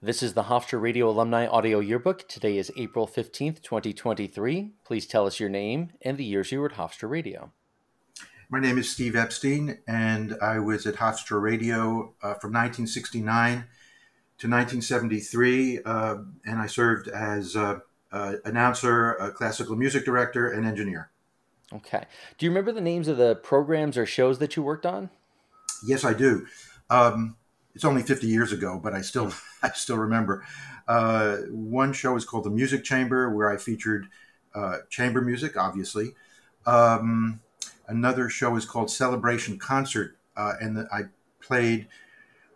This is the Hofstra Radio Alumni Audio Yearbook. Today is April 15th, 2023. Please tell us your name and the years you were at Hofstra Radio. My name is Steve Epstein, and I was at Hofstra Radio uh, from 1969 to 1973, uh, and I served as uh, announcer, a classical music director, and engineer. Okay. Do you remember the names of the programs or shows that you worked on? Yes, I do. Um, it's only 50 years ago, but I still I still remember. Uh, one show is called the Music Chamber, where I featured uh, chamber music, obviously. Um, another show is called Celebration Concert, uh, and the, I played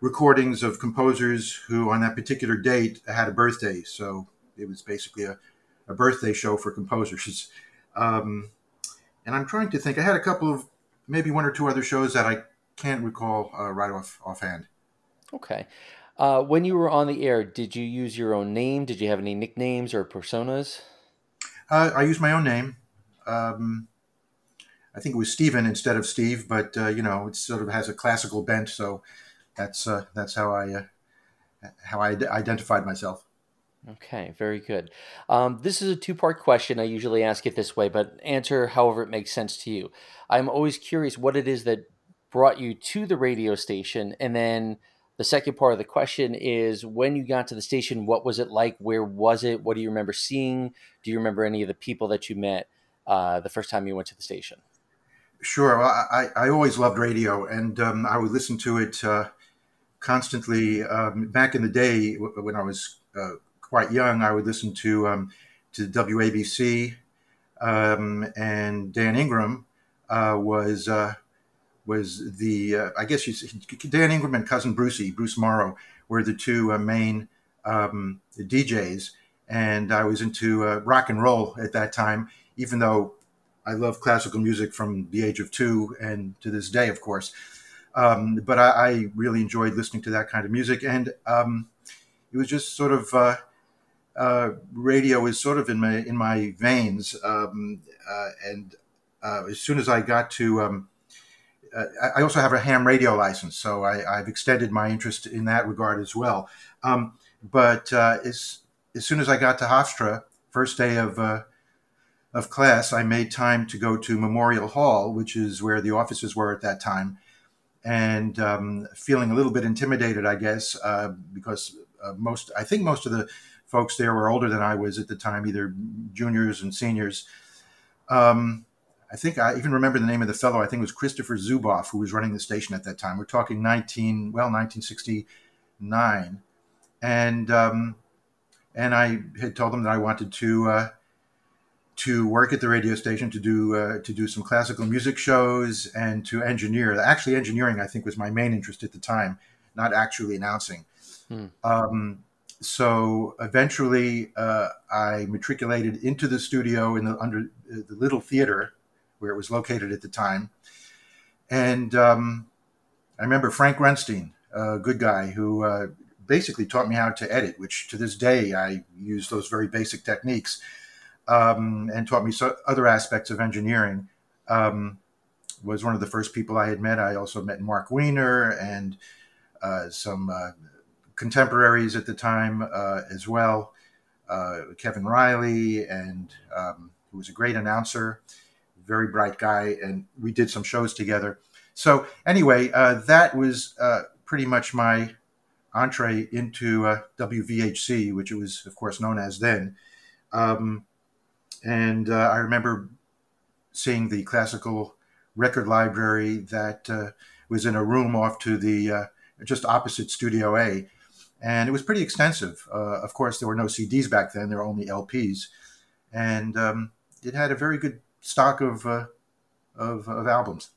recordings of composers who, on that particular date, had a birthday. So it was basically a, a birthday show for composers. Um, and I'm trying to think. I had a couple of maybe one or two other shows that I can't recall uh, right off offhand. Okay. Uh, when you were on the air, did you use your own name? Did you have any nicknames or personas? Uh, I used my own name. Um, I think it was Stephen instead of Steve, but uh, you know, it sort of has a classical bent, so that's uh, that's how I uh, how I identified myself. Okay, very good. Um, this is a two part question. I usually ask it this way, but answer however it makes sense to you. I'm always curious what it is that brought you to the radio station, and then the second part of the question is when you got to the station, what was it like? Where was it? What do you remember seeing? Do you remember any of the people that you met uh, the first time you went to the station? Sure. Well, I, I always loved radio, and um, I would listen to it uh, constantly. Um, back in the day, when I was uh, quite young, I would listen to um, to WABC, um, and Dan Ingram uh, was uh, was the uh, I guess Dan Ingram and cousin Brucey Bruce Morrow were the two uh, main um, DJs, and I was into uh, rock and roll at that time. Even though I love classical music from the age of two and to this day, of course, um, but I, I, really enjoyed listening to that kind of music, and um, it was just sort of. Uh, uh, radio is sort of in my in my veins, um, uh, and as soon as I got to um, I also have a ham radio license, so I, have extended my interest in that regard as well. Um, but uh, as as soon as I got to Hofstra, first day of uh, of class, I made time to go to Memorial Hall, which is where the offices were at that time, and um, feeling a little bit intimidated, I guess, uh, because uh, most I think most of the folks there were older than I was at the time, either juniors and seniors. Um, I think I even remember the name of the fellow. I think it was Christopher Zuboff, who was running the station at that time. We're talking 19, well, 1969, and um, and I had told them that I wanted to uh, to work at the radio station to do uh, to do some classical music shows and to engineer. Actually, engineering I think was my main interest at the time, not actually announcing. Hmm. Um, so eventually, uh, I matriculated into the studio in the under uh, the little theater where it was located at the time. And um, I remember Frank Grunstein, a good guy who uh, basically taught me how to edit, which to this day I use those very basic techniques, um, and taught me so other aspects of engineering. Um, was one of the first people I had met. I also met Mark Weiner and uh, some uh, contemporaries at the time uh, as well, uh, Kevin Riley, and um, who was a great announcer very bright guy, and we did some shows together. So anyway, uh, that was uh, pretty much my entree into uh, WVHC, which it was, of course, known as then. Um, and uh, I remember seeing the classical record library that uh, was in a room off to the uh, just opposite Studio A. And it was pretty extensive. of course, there were no CDs back then, there were only LPs. And um, it had a very good stock of, uh, of, of albums.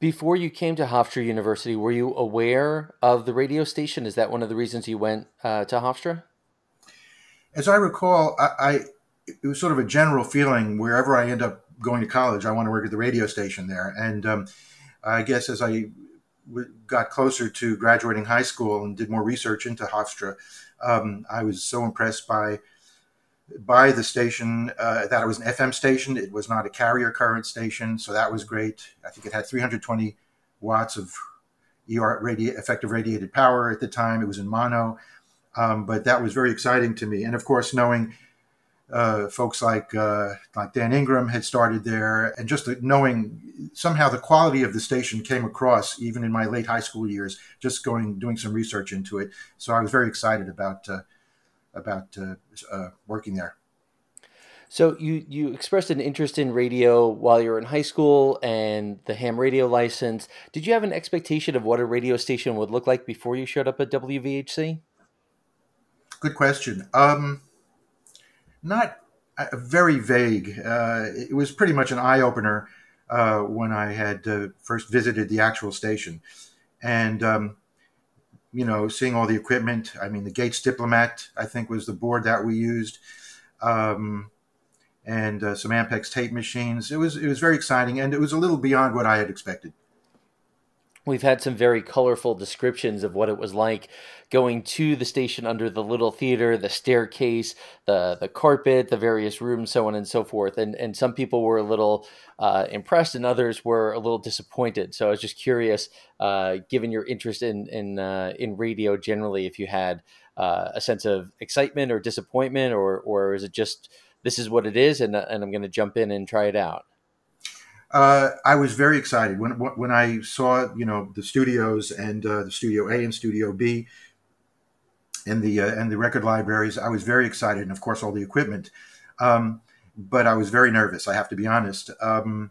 Before you came to Hofstra University, were you aware of the radio station? Is that one of the reasons you went uh, to Hofstra? As I recall, I, I, it was sort of a general feeling wherever I end up going to college, I want to work at the radio station there. And um, I guess as I w- got closer to graduating high school and did more research into Hofstra, um, I was so impressed by by the station uh, that it was an FM station. It was not a carrier current station, so that was great. I think it had 320 watts of ER radi- effective radiated power at the time. It was in mono, um, but that was very exciting to me. And of course, knowing uh, folks like uh, like Dan Ingram had started there, and just knowing somehow the quality of the station came across even in my late high school years. Just going doing some research into it, so I was very excited about uh, about uh, uh, working there. So you you expressed an interest in radio while you were in high school and the ham radio license. Did you have an expectation of what a radio station would look like before you showed up at WVHC? Good question. Um, not uh, very vague. Uh, it was pretty much an eye opener uh, when I had uh, first visited the actual station, and um, you know, seeing all the equipment. I mean, the Gates Diplomat, I think, was the board that we used, um, and uh, some Ampex tape machines. It was it was very exciting, and it was a little beyond what I had expected. We've had some very colorful descriptions of what it was like going to the station under the little theater, the staircase, the the carpet, the various rooms, so on and so forth. And and some people were a little uh, impressed, and others were a little disappointed. So I was just curious, uh, given your interest in in uh, in radio generally, if you had uh, a sense of excitement or disappointment, or or is it just this is what it is, and and I'm going to jump in and try it out. Uh, I was very excited when when I saw you know the studios and uh, the Studio A and Studio B and the uh, and the record libraries. I was very excited, and of course all the equipment. Um, but I was very nervous. I have to be honest. Um,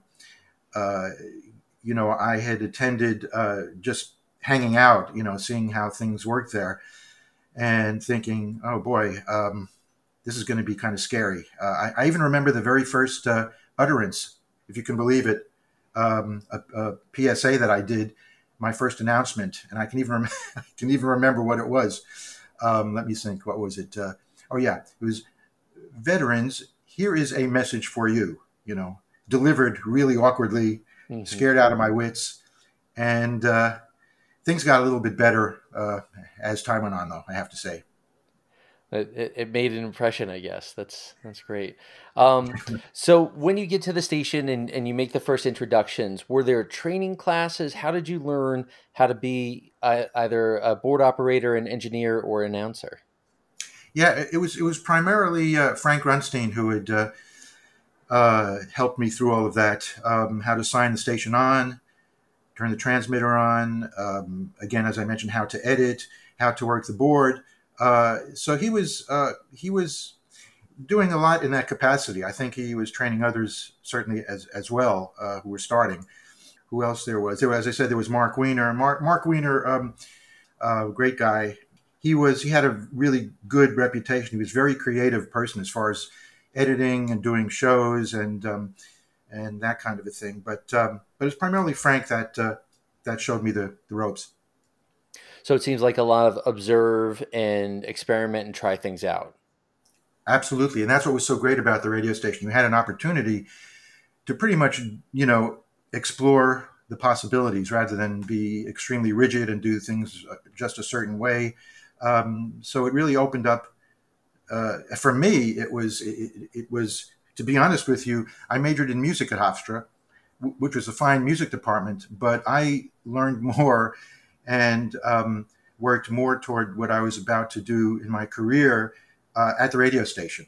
uh, you know, I had attended uh, just hanging out, you know, seeing how things work there, and thinking, oh boy, um, this is going to be kind of scary. Uh, I, I, even remember the very first utterance if you can believe it, um, a, a, PSA that I did, my first announcement, and I can even rem- I can even remember what it was. Um, let me think. What was it? Uh, oh yeah, it was veterans. Here is a message for you. You know, delivered really awkwardly, mm-hmm. scared out of my wits, and uh, things got a little bit better uh, as time went on. Though I have to say. It, it, made an impression, I guess. That's that's great. Um, so when you get to the station and, and you make the first introductions, were there training classes? How did you learn how to be uh, either a board operator, an engineer, or announcer? Yeah, it was it was primarily uh, Frank Runstein who had uh, uh, helped me through all of that. Um, how to sign the station on, turn the transmitter on. Um, again, as I mentioned, how to edit, how to work the board. Uh, so he was uh, he was doing a lot in that capacity. I think he was training others certainly as as well uh, who were starting. Who else there was? There, as I said, there was Mark Weiner. Mark Mark Weiner, um, uh, great guy. He was he had a really good reputation. He was a very creative person as far as editing and doing shows and um, and that kind of a thing. But um, but it's primarily Frank that uh, that showed me the the ropes. So it seems like a lot of observe and experiment and try things out. Absolutely. And that's what was so great about the radio station. You had an opportunity to pretty much, you know, explore the possibilities rather than be extremely rigid and do things just a certain way. Um, so it really opened up. Uh, for me, it was it, it, was to be honest with you. I majored in music at Hofstra, which was a fine music department, but I learned more and um, worked more toward what I was about to do in my career uh, at the radio station.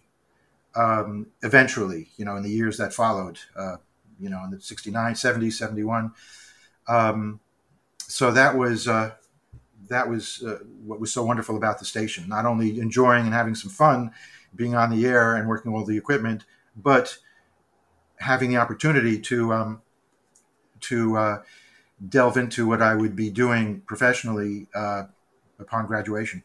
Um, eventually, you know, in the years that followed, uh, you know, in the 69, 70, 71. Um, so that was, uh, that was uh, what was so wonderful about the station. Not only enjoying and having some fun being on the air and working all the equipment, but having the opportunity to, um, to, uh, delve into what I would be doing professionally uh, upon graduation.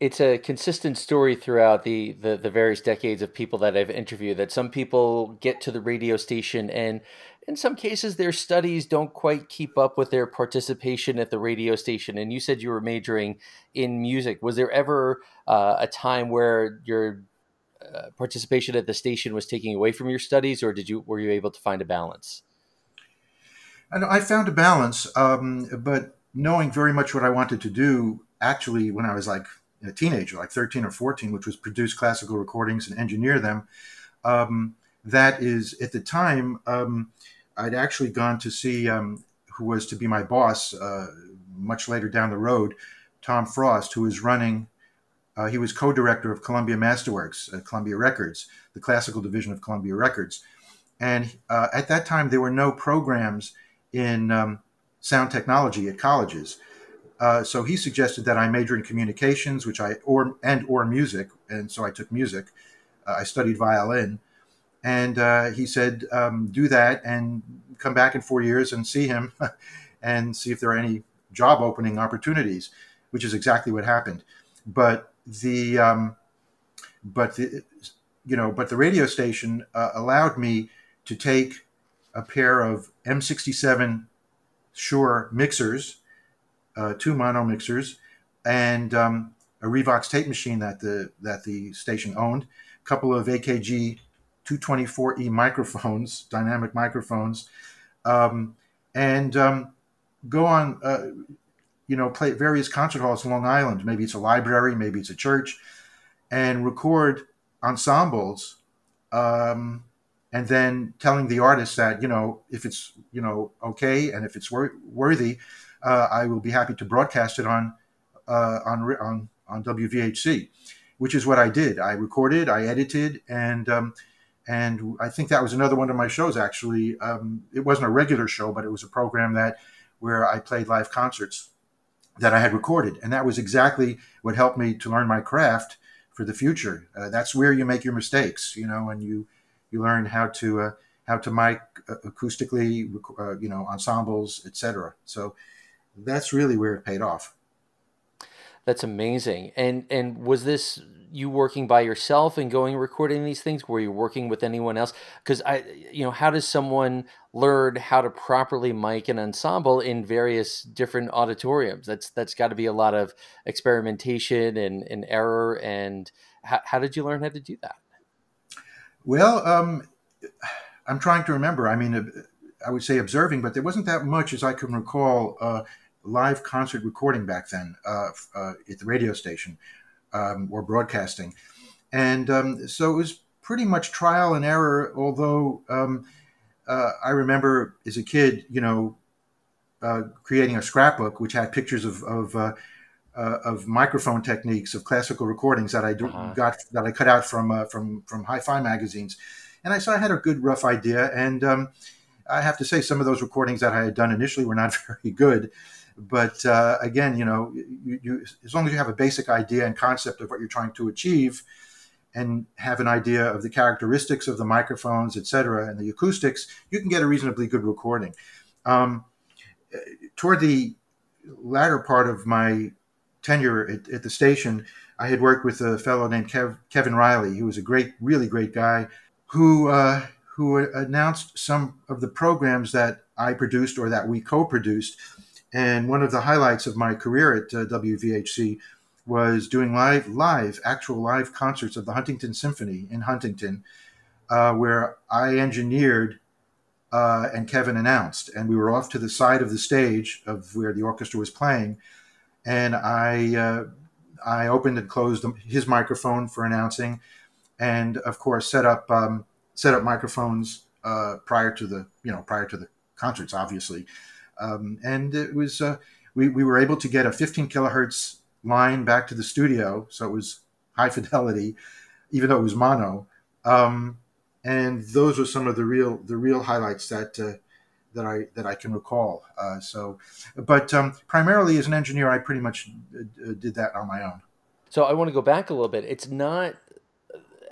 It's a consistent story throughout the, the, the various decades of people that I've interviewed that some people get to the radio station and in some cases their studies don't quite keep up with their participation at the radio station. And you said you were majoring in music. Was there ever uh, a time where your uh, participation at the station was taking away from your studies, or did you were you able to find a balance? And I found a balance, um, but knowing very much what I wanted to do, actually, when I was like a teenager, like 13 or 14, which was produce classical recordings and engineer them, um, that is, at the time, um, I'd actually gone to see um, who was to be my boss uh, much later down the road, Tom Frost, who was running. Uh, he was co-director of Columbia Masterworks at Columbia Records, the classical division of Columbia Records, and uh, at that time there were no programs in um, sound technology at colleges. Uh, so he suggested that I major in communications, which I or and or music, and so I took music. Uh, I studied violin, and uh, he said, um, "Do that and come back in four years and see him, and see if there are any job opening opportunities," which is exactly what happened. But the um, but the you know but the radio station uh, allowed me to take a pair of M67 Shure mixers, uh, two mono mixers, and um, a Revox tape machine that the that the station owned, a couple of AKG 224E microphones, dynamic microphones, um, and um, go on, uh, you know, play at various concert halls in Long Island. Maybe it's a library, maybe it's a church, and record ensembles um, and then telling the artist that you know if it's you know okay and if it's wor- worthy, uh, I will be happy to broadcast it on uh, on on on WVHC, which is what I did. I recorded, I edited, and um, and I think that was another one of my shows. Actually, um, it wasn't a regular show, but it was a program that where I played live concerts that I had recorded, and that was exactly what helped me to learn my craft for the future. Uh, that's where you make your mistakes, you know, and you you learn how to uh, how to mic uh, acoustically, uh, you know, ensembles, etc. So that's really where it paid off. That's amazing. And and was this you working by yourself and going recording these things? Were you working with anyone else? Because I, you know, how does someone learn how to properly mic an ensemble in various different auditoriums? That's that's got to be a lot of experimentation and, and error. And how, how did you learn how to do that? Well, um, I'm trying to remember. I mean, uh, I would say observing, but there wasn't that much as I can recall uh, live concert recording back then uh, uh, at the radio station um, or broadcasting. And um, so it was pretty much trial and error, although um, uh, I remember as a kid, you know, uh, creating a scrapbook which had pictures of, of uh, of microphone techniques of classical recordings that I uh-huh. got that I cut out from uh, from from hi-fi magazines, and I saw I had a good rough idea. And um, I have to say, some of those recordings that I had done initially were not very good. But uh, again, you know, you, you, as long as you have a basic idea and concept of what you're trying to achieve, and have an idea of the characteristics of the microphones, et cetera, and the acoustics, you can get a reasonably good recording. Um, toward the latter part of my tenure at, at, the station, I had worked with a fellow named Kev, Kevin Riley, who was a great, really great guy, who uh, who announced some of the programs that I produced or that we co-produced. And one of the highlights of my career at uh, WVHC was doing live, live, actual live concerts of the Huntington Symphony in Huntington, uh, where I engineered uh, and Kevin announced, and we were off to the side of the stage of where the orchestra was playing and I uh, I opened and closed his microphone for announcing, and of course set up um, set up microphones uh, prior to the you know prior to the concerts, obviously, um, and it was uh, we we were able to get a 15 kilohertz line back to the studio, so it was high fidelity, even though it was mono. Um, and those were some of the real the real highlights that uh, that I that I can recall. Uh, so, but um, primarily as an engineer, I pretty much uh, did that on my own. So I want to go back a little bit. It's not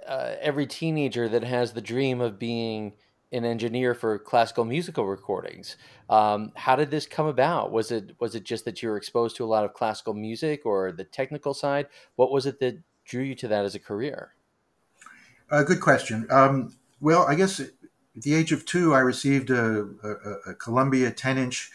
uh, every teenager that has the dream of being an engineer for classical musical recordings. Um, how did this come about? Was it was it just that you were exposed to a lot of classical music, or the technical side? What was it that drew you to that as a career? Uh, good question. Um, well, I guess at the age of two, I received a, a, a Columbia 10 inch,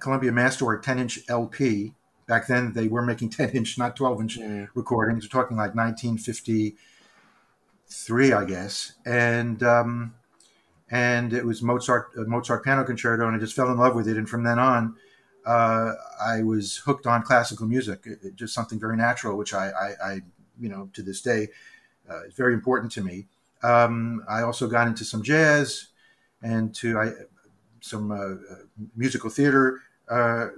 Columbia Masterwork 10 inch LP. Back then, they were making 10 inch, not 12 inch recordings. We're talking like 1953, I guess. And, um, and it was Mozart, Mozart piano concerto, and I just fell in love with it. And from then on, uh, I was hooked on classical music, it, it, just something very natural, which I, I, I you know, to this day, uh, is very important to me. Um, I also got into some jazz and to I, some uh, musical theater uh,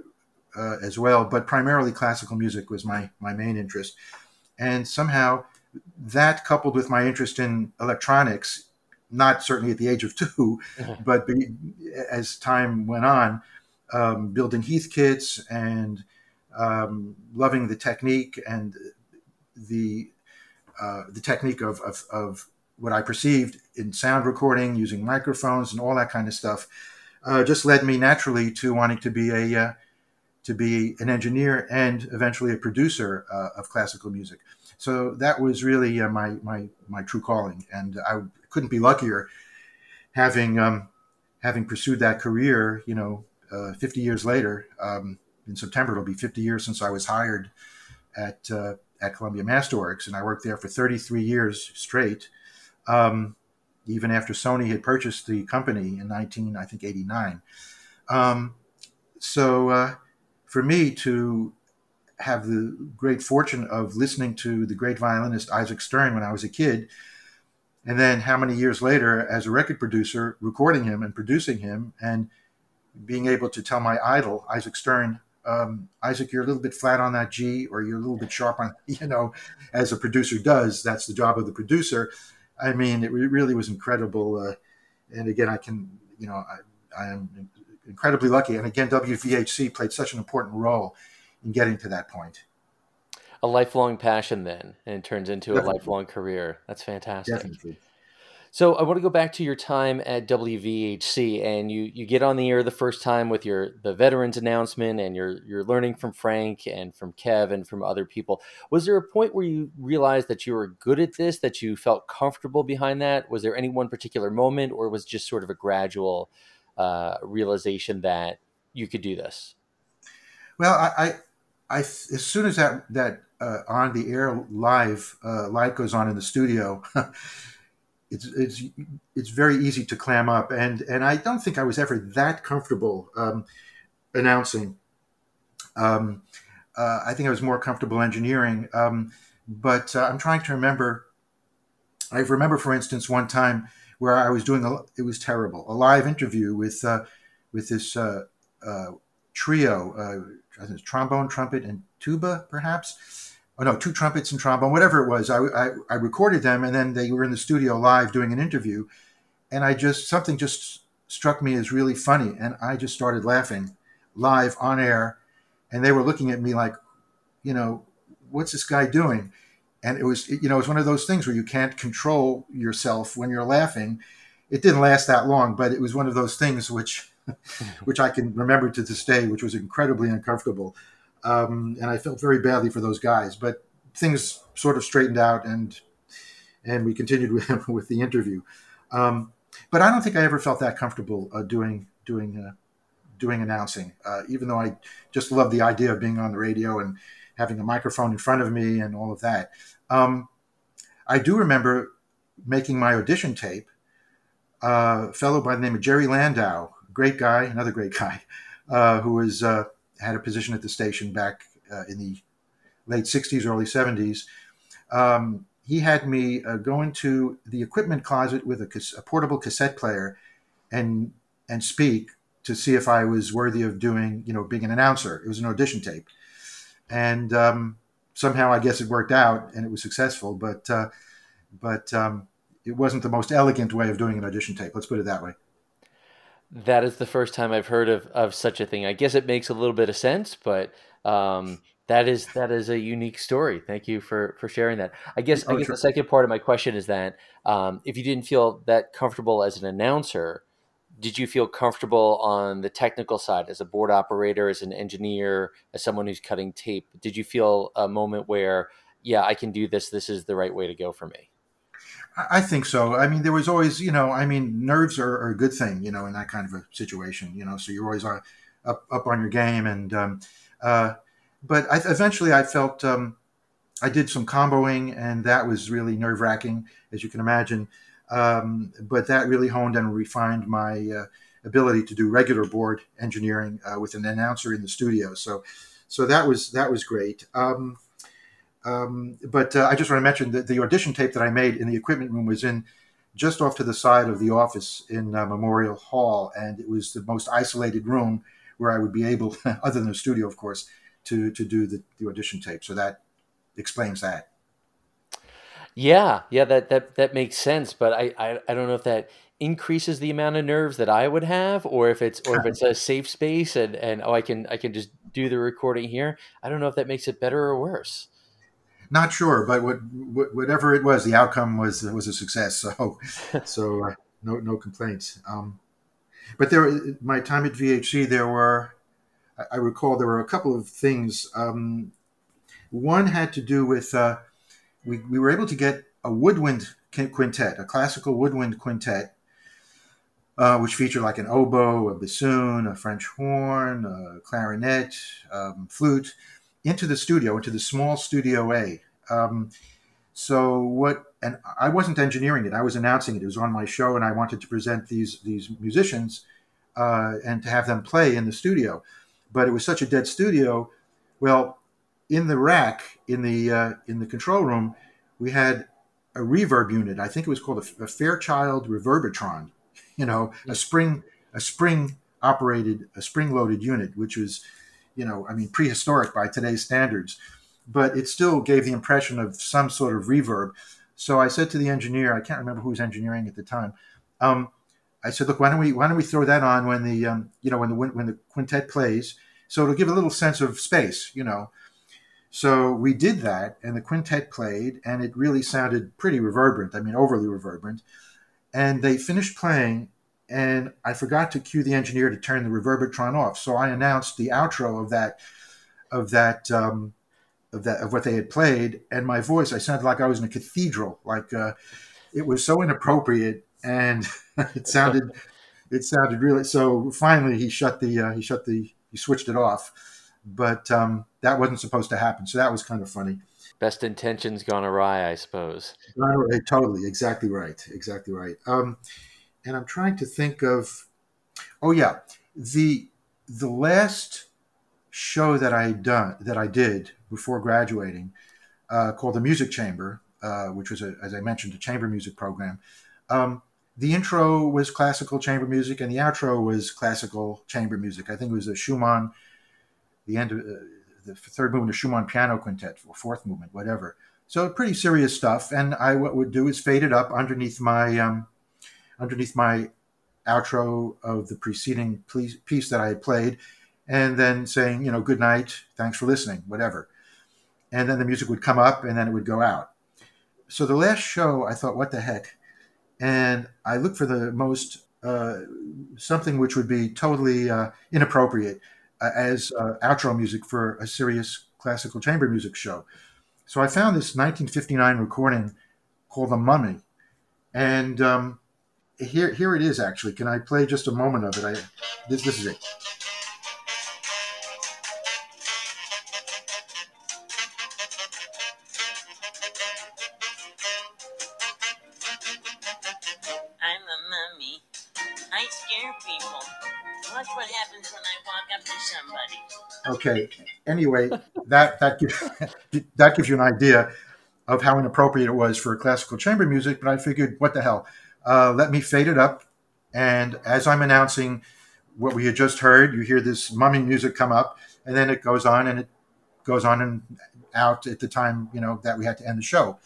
uh, as well, but primarily classical music was my my main interest. And somehow that coupled with my interest in electronics, not certainly at the age of 2 mm-hmm. but be, as time went on, um, building Heathkits and um, loving the technique and the uh, the technique of, of, of, what I perceived in sound recording using microphones and all that kind of stuff uh, just led me naturally to wanting to be a uh, to be an engineer and eventually a producer uh, of classical music. So that was really uh, my my my true calling, and I couldn't be luckier having um, having pursued that career. You know, uh, 50 years later, um, in September it'll be 50 years since I was hired at uh, at Columbia Masterworks, and I worked there for 33 years straight. Um, even after Sony had purchased the company in 19, I think 89. Um, so uh, for me to have the great fortune of listening to the great violinist Isaac Stern when I was a kid, and then how many years later, as a record producer, recording him and producing him, and being able to tell my idol Isaac Stern, um, Isaac, you're a little bit flat on that G, or you're a little bit sharp on, you know, as a producer does. That's the job of the producer. I mean, it really was incredible. Uh, and again, I can, you know, I, I am incredibly lucky. And again, WVHC played such an important role in getting to that point. A lifelong passion, then, and it turns into Definitely. a lifelong career. That's fantastic. Definitely. So I want to go back to your time at WVHC, and you you get on the air the first time with your the veterans announcement, and you're you're learning from Frank and from Kev and from other people. Was there a point where you realized that you were good at this, that you felt comfortable behind that? Was there any one particular moment, or was just sort of a gradual uh, realization that you could do this? Well, I, I, I as soon as that that uh, on the air live uh, light goes on in the studio. it's it's it's very easy to clam up, and and I don't think I was ever that comfortable um, announcing. Um, uh, I think I was more comfortable engineering, um, but uh, I'm trying to remember. I remember, for instance, one time where I was doing a it was terrible a live interview with uh, with this uh, uh, trio, uh, I think it's trombone, trumpet, and tuba, perhaps oh no, two trumpets and trombone, whatever it was. I, I, I, recorded them and then they were in the studio live doing an interview. And I just, something just struck me as really funny. And I just started laughing live on air. And they were looking at me like, you know, what's this guy doing? And it was, you know, it's one of those things where you can't control yourself when you're laughing. It didn't last that long, but it was one of those things which, which I can remember to this day, which was incredibly uncomfortable um, and I felt very badly for those guys. But things sort of straightened out, and and we continued with, with the interview. Um, but I don't think I ever felt that comfortable uh, doing doing uh, doing announcing, uh, even though I just love the idea of being on the radio and having a microphone in front of me and all of that. Um, I do remember making my audition tape. Uh, a fellow by the name of Jerry Landau, great guy, another great guy, uh, who was uh, had a position at the station back uh, in the late 60s, early 70s. Um, he had me uh, go into the equipment closet with a, a, portable cassette player and and speak to see if I was worthy of doing, you know, being an announcer. It was an audition tape, and um, somehow I guess it worked out and it was successful. But uh, but um, it wasn't the most elegant way of doing an audition tape. Let's put it that way. That is the first time I've heard of, of such a thing. I guess it makes a little bit of sense, but um, that is that is a unique story. Thank you for for sharing that. I guess oh, I guess sure. the second part of my question is that um, if you didn't feel that comfortable as an announcer, did you feel comfortable on the technical side as a board operator, as an engineer, as someone who's cutting tape? Did you feel a moment where, yeah, I can do this. This is the right way to go for me? I think so. I mean, there was always, you know, I mean, nerves are, are, a good thing, you know, in that kind of a situation, you know, so you're always uh, up, up on your game. And, um, uh, but I, eventually I felt, um, I did some comboing and that was really nerve wracking, as you can imagine. Um, but that really honed and refined my uh, ability to do regular board engineering uh, with an announcer in the studio. So, so that was, that was great. Um, um, but uh, I just want to mention that the audition tape that I made in the equipment room was in just off to the side of the office in uh, Memorial Hall, and it was the most isolated room where I would be able, other than the studio, of course, to to do the, the audition tape. So that explains that. Yeah, yeah, that that that makes sense. But I, I I don't know if that increases the amount of nerves that I would have, or if it's or if it's a safe space and and oh I can I can just do the recording here. I don't know if that makes it better or worse. Not sure, but what, whatever it was, the outcome was was a success. So so uh, no no complaints. Um, but there, my time at VHC, there were I recall there were a couple of things. Um, one had to do with uh, we, we were able to get a woodwind quintet, a classical woodwind quintet, uh, which featured like an oboe, a bassoon, a French horn, a clarinet, um, flute, into the studio, into the small Studio A. Um, so what? And I wasn't engineering it; I was announcing it. It was on my show, and I wanted to present these these musicians uh, and to have them play in the studio. But it was such a dead studio. Well, in the rack in the uh, in the control room, we had a reverb unit. I think it was called a, a Fairchild Reverbertron. You know, a spring a spring operated a spring loaded unit, which was, you know, I mean prehistoric by today's standards, but it still gave the impression of some sort of reverb. So I said to the engineer, I can't remember who was engineering at the time. Um, I said, look, why don't we why don't we throw that on when the um, you know when the when the quintet plays, so it'll give a little sense of space, you know. So we did that, and the quintet played, and it really sounded pretty reverberant. I mean, overly reverberant. And they finished playing, and I forgot to cue the engineer to turn the reverbertron off. So I announced the outro of that, of that, um, of that, of what they had played, and my voice, I sounded like I was in a cathedral. Like uh, it was so inappropriate, and it sounded, it sounded really. So finally, he shut the, uh, he shut the, he switched it off but um, that wasn't supposed to happen. So that was kind of funny. Best intentions gone awry, I suppose. Totally, exactly right, exactly right. Um, and I'm trying to think of, oh yeah, the the last show that I done that I did before graduating, uh, called the Music Chamber, uh, which was a, as I mentioned, a chamber music program. Um, the intro was classical chamber music, and the outro was classical chamber music. I think it was a Schumann the end of uh, the third movement of Schumann piano quintet or fourth movement, whatever. So pretty serious stuff. And I what would do is fade it up underneath my um, underneath my outro of the preceding piece that I had played, and then saying, you know, good night, thanks for listening, whatever. And then the music would come up, and then it would go out. So the last show, I thought, what the heck? And I looked for the most uh, something which would be totally uh, inappropriate uh, as uh, outro music for a serious classical chamber music show. So I found this 1959 recording called "The Mummy," and um, here here it is. Actually, can I play just a moment of it? I this this is it. Okay. Anyway, that that gives, that gives you an idea of how inappropriate it was for classical chamber music. But I figured, what the hell? Uh, let me fade it up, and as I'm announcing what we had just heard, you hear this mummy music come up, and then it goes on and it goes on and out at the time you know that we had to end the show.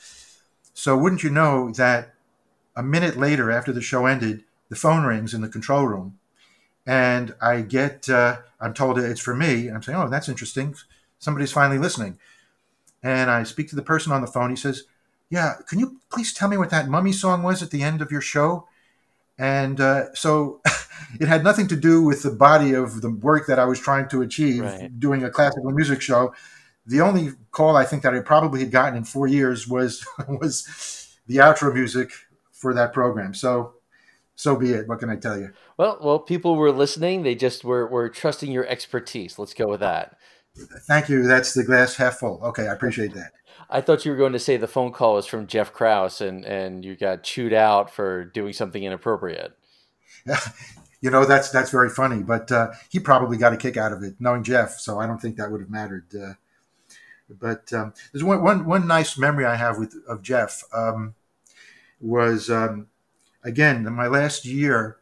So wouldn't you know that a minute later, after the show ended, the phone rings in the control room, and I get uh, I'm told it's for me. I'm saying, oh, that's interesting. Somebody's finally listening. And I speak to the person on the phone. He says, yeah, can you please tell me what that mummy song was at the end of your show? And uh, so it had nothing to do with the body of the work that I was trying to achieve right. doing a classical music show. The only call I think that I probably had gotten in four years was was the outro music for that program. So so be it. What can I tell you? Well, well, people were listening. They just were were trusting your expertise. Let's go with that. Thank you. That's the glass half full. Okay, I appreciate that. I thought you were going to say the phone call was from Jeff Krause and and you got chewed out for doing something inappropriate. you know that's that's very funny, but uh, he probably got a kick out of it, knowing Jeff. So I don't think that would have mattered. Uh, but um, there's one, one one nice memory I have with of Jeff um, was um, again, my last year,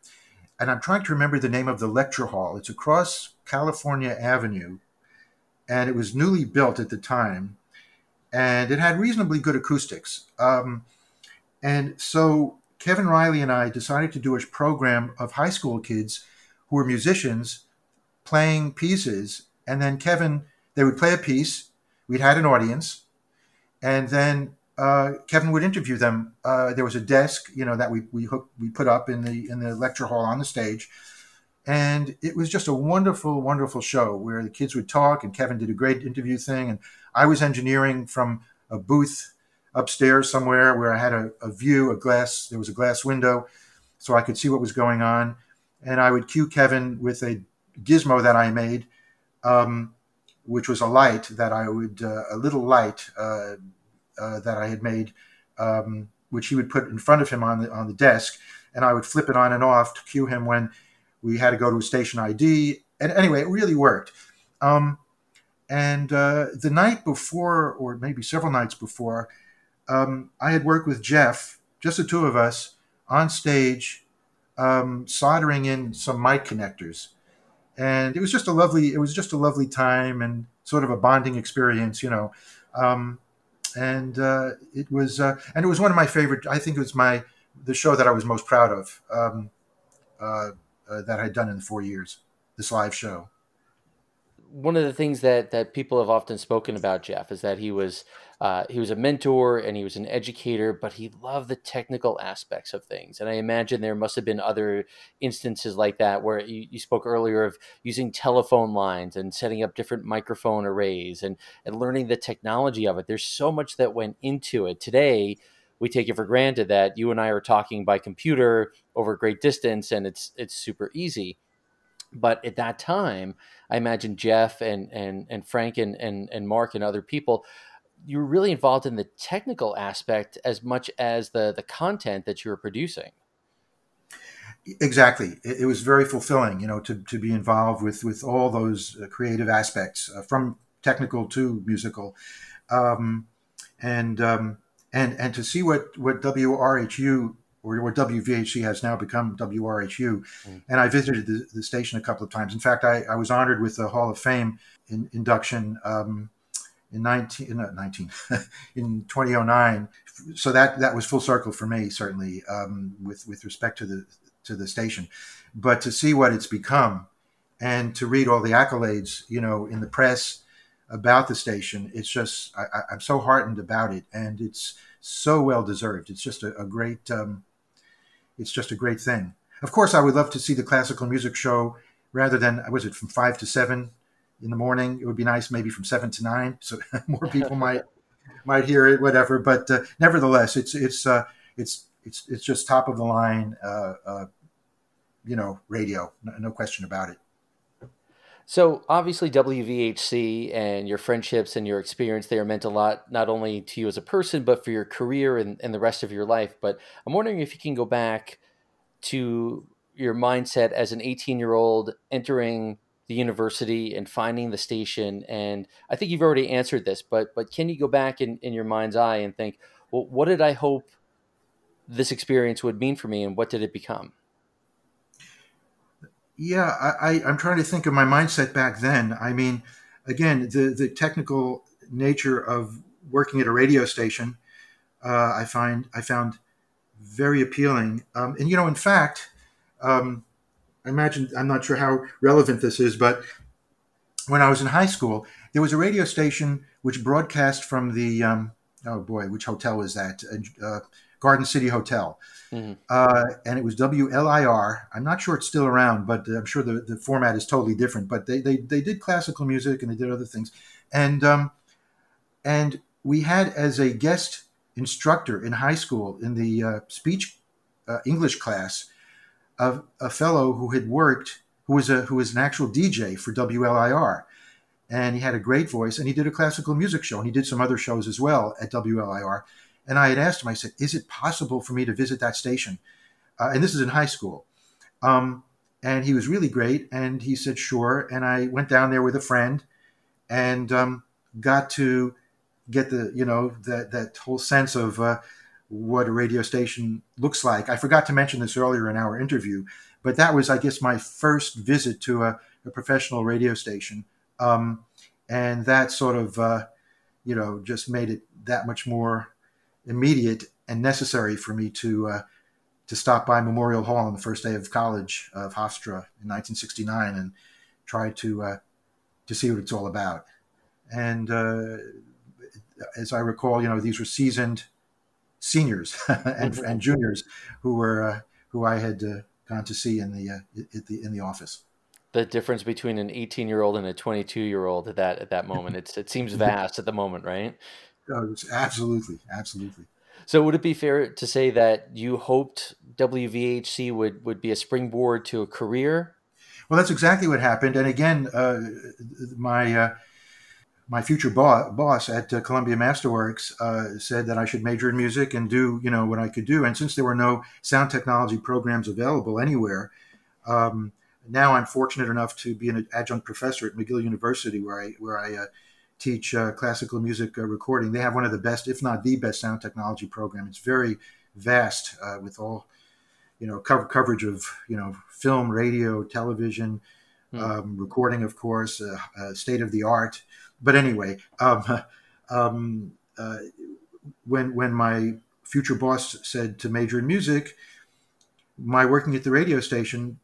and I'm trying to remember the name of the lecture hall. It's across California Avenue, and it was newly built at the time, and it had reasonably good acoustics. Um, and so Kevin Riley and I decided to do a program of high school kids who were musicians playing pieces. And then Kevin, they would play a piece. We'd had an audience. And then uh, Kevin would interview them. Uh, there was a desk, you know, that we we we put up in the in the lecture hall on the stage, and it was just a wonderful, wonderful show where the kids would talk, and Kevin did a great interview thing, and I was engineering from a booth upstairs somewhere where I had a, a view, a glass. There was a glass window, so I could see what was going on, and I would cue Kevin with a gizmo that I made. Um, which was a light that I would, uh, a little light uh, uh, that I had made, um, which he would put in front of him on the on the desk, and I would flip it on and off to cue him when we had to go to a station ID. And anyway, it really worked. Um, and uh, the night before, or maybe several nights before, um, I had worked with Jeff, just the two of us, on stage, um, soldering in some mic connectors, and it was just a lovely. It was just a lovely time and sort of a bonding experience, you know. Um, and uh, it was uh, and it was one of my favorite. I think it was my the show that I was most proud of um, uh, uh that I'd done in four years. This live show one of the things that that people have often spoken about Jeff is that he was uh, he was a mentor and he was an educator, but he loved the technical aspects of things. And I imagine there must have been other instances like that where you, you spoke earlier of using telephone lines and setting up different microphone arrays and and learning the technology of it. There's so much that went into it. Today, we take it for granted that you and I are talking by computer over a great distance and it's it's super easy but at that time, I imagine Jeff and and and Frank and and, and Mark and other people, you were really involved in the technical aspect as much as the the content that you were producing. Exactly, it, it was very fulfilling, you know, to, to be involved with with all those uh, creative aspects, uh, from technical to musical, um, and um, and and to see what what WRHU or what WVHC has now become WRHU. Mm. And I visited the, the, station a couple of times. In fact, I, I, was honored with the Hall of Fame in, induction um, in 19, 19 in 2009. So that, that was full circle for me, certainly, um, with, with respect to the, to the station. But to see what it's become and to read all the accolades, you know, in the press about the station, it's just, I, am so heartened about it. And it's so well deserved. It's just a, a great, um, it's just a great thing. Of course, I would love to see the classical music show rather than was it from five to seven in the morning. It would be nice, maybe from seven to nine, so more people might might hear it, whatever. But uh, nevertheless, it's it's uh, it's it's it's just top of the line, uh, uh you know, radio. No, no question about it. So obviously WVHC and your friendships and your experience there meant a lot, not only to you as a person, but for your career and, and the rest of your life. But I'm wondering if you can go back to your mindset as an 18 year old entering the university and finding the station. And I think you've already answered this, but but can you go back in, in your mind's eye and think, well, what did I hope this experience would mean for me and what did it become? Yeah, I, I, am trying to think of my mindset back then. I mean, again, the, the technical nature of working at a radio station, uh, I find I found very appealing. Um, and you know, in fact, um, I imagine I'm not sure how relevant this is, but when I was in high school, there was a radio station which broadcast from the um, oh boy, which hotel was that? Uh, Garden City Hotel. Mm-hmm. Uh, and it was WLIR. I'm not sure it's still around, but I'm sure the, the format is totally different. But they, they, they did classical music and they did other things. And, um, and we had as a guest instructor in high school in the uh, speech uh, English class a, a fellow who had worked, who was, a, who was an actual DJ for WLIR. And he had a great voice and he did a classical music show and he did some other shows as well at WLIR. And I had asked him, I said, is it possible for me to visit that station? Uh, and this is in high school. Um, and he was really great. And he said, sure. And I went down there with a friend and um, got to get the, you know, that, that whole sense of, uh, what a radio station looks like. I forgot to mention this earlier in our interview, but that was, I guess, my first visit to a, a professional radio station. Um, and that sort of, uh, you know, just made it that much more immediate and necessary for me to uh, to stop by Memorial Hall on the first day of college of Hofstra in 1969 and try to uh, to see what it's all about. And uh, as I recall, you know, these were seasoned seniors and, mm-hmm. and, juniors who were uh, who I had uh, gone to see in the, uh, the in the office. The difference between an 18 year old and a 22 year old at that at that moment it's it seems vast at the moment, right? Oh, absolutely, absolutely. So would it be fair to say that you hoped WVHC would would be a springboard to a career? Well, that's exactly what happened. And again, uh, my uh, my future boss, boss at uh, Columbia Masterworks uh, said that I should major in music and do you know what I could do. And since there were no sound technology programs available anywhere, um, now I'm fortunate enough to be an adjunct professor at McGill University, where I where I uh, teach uh, classical music uh, recording. They have one of the best, if not the best, sound technology program. It's very vast uh, with all you know cover, coverage of you know film, radio, television, hmm. um, recording, of course, state of the art but anyway, um, um, uh, when when my future boss said to major in music, my working at the radio station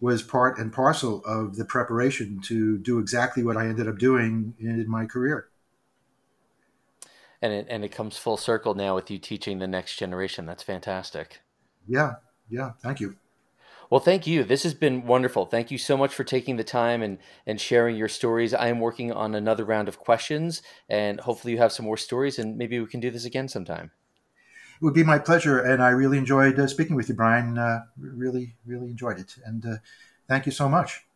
was part and parcel of the preparation to do exactly what I ended up doing in my career. And it and it comes full circle now with you teaching the next generation. That's fantastic. Yeah, yeah. Thank you. Well, thank you. This has been wonderful. Thank you so much for taking the time and, and sharing your stories. I am working on another round of questions, and hopefully, you have some more stories, and maybe we can do this again sometime. It would be my pleasure, and I really enjoyed uh, speaking with you, Brian. Uh, really, really enjoyed it, and uh, thank you so much.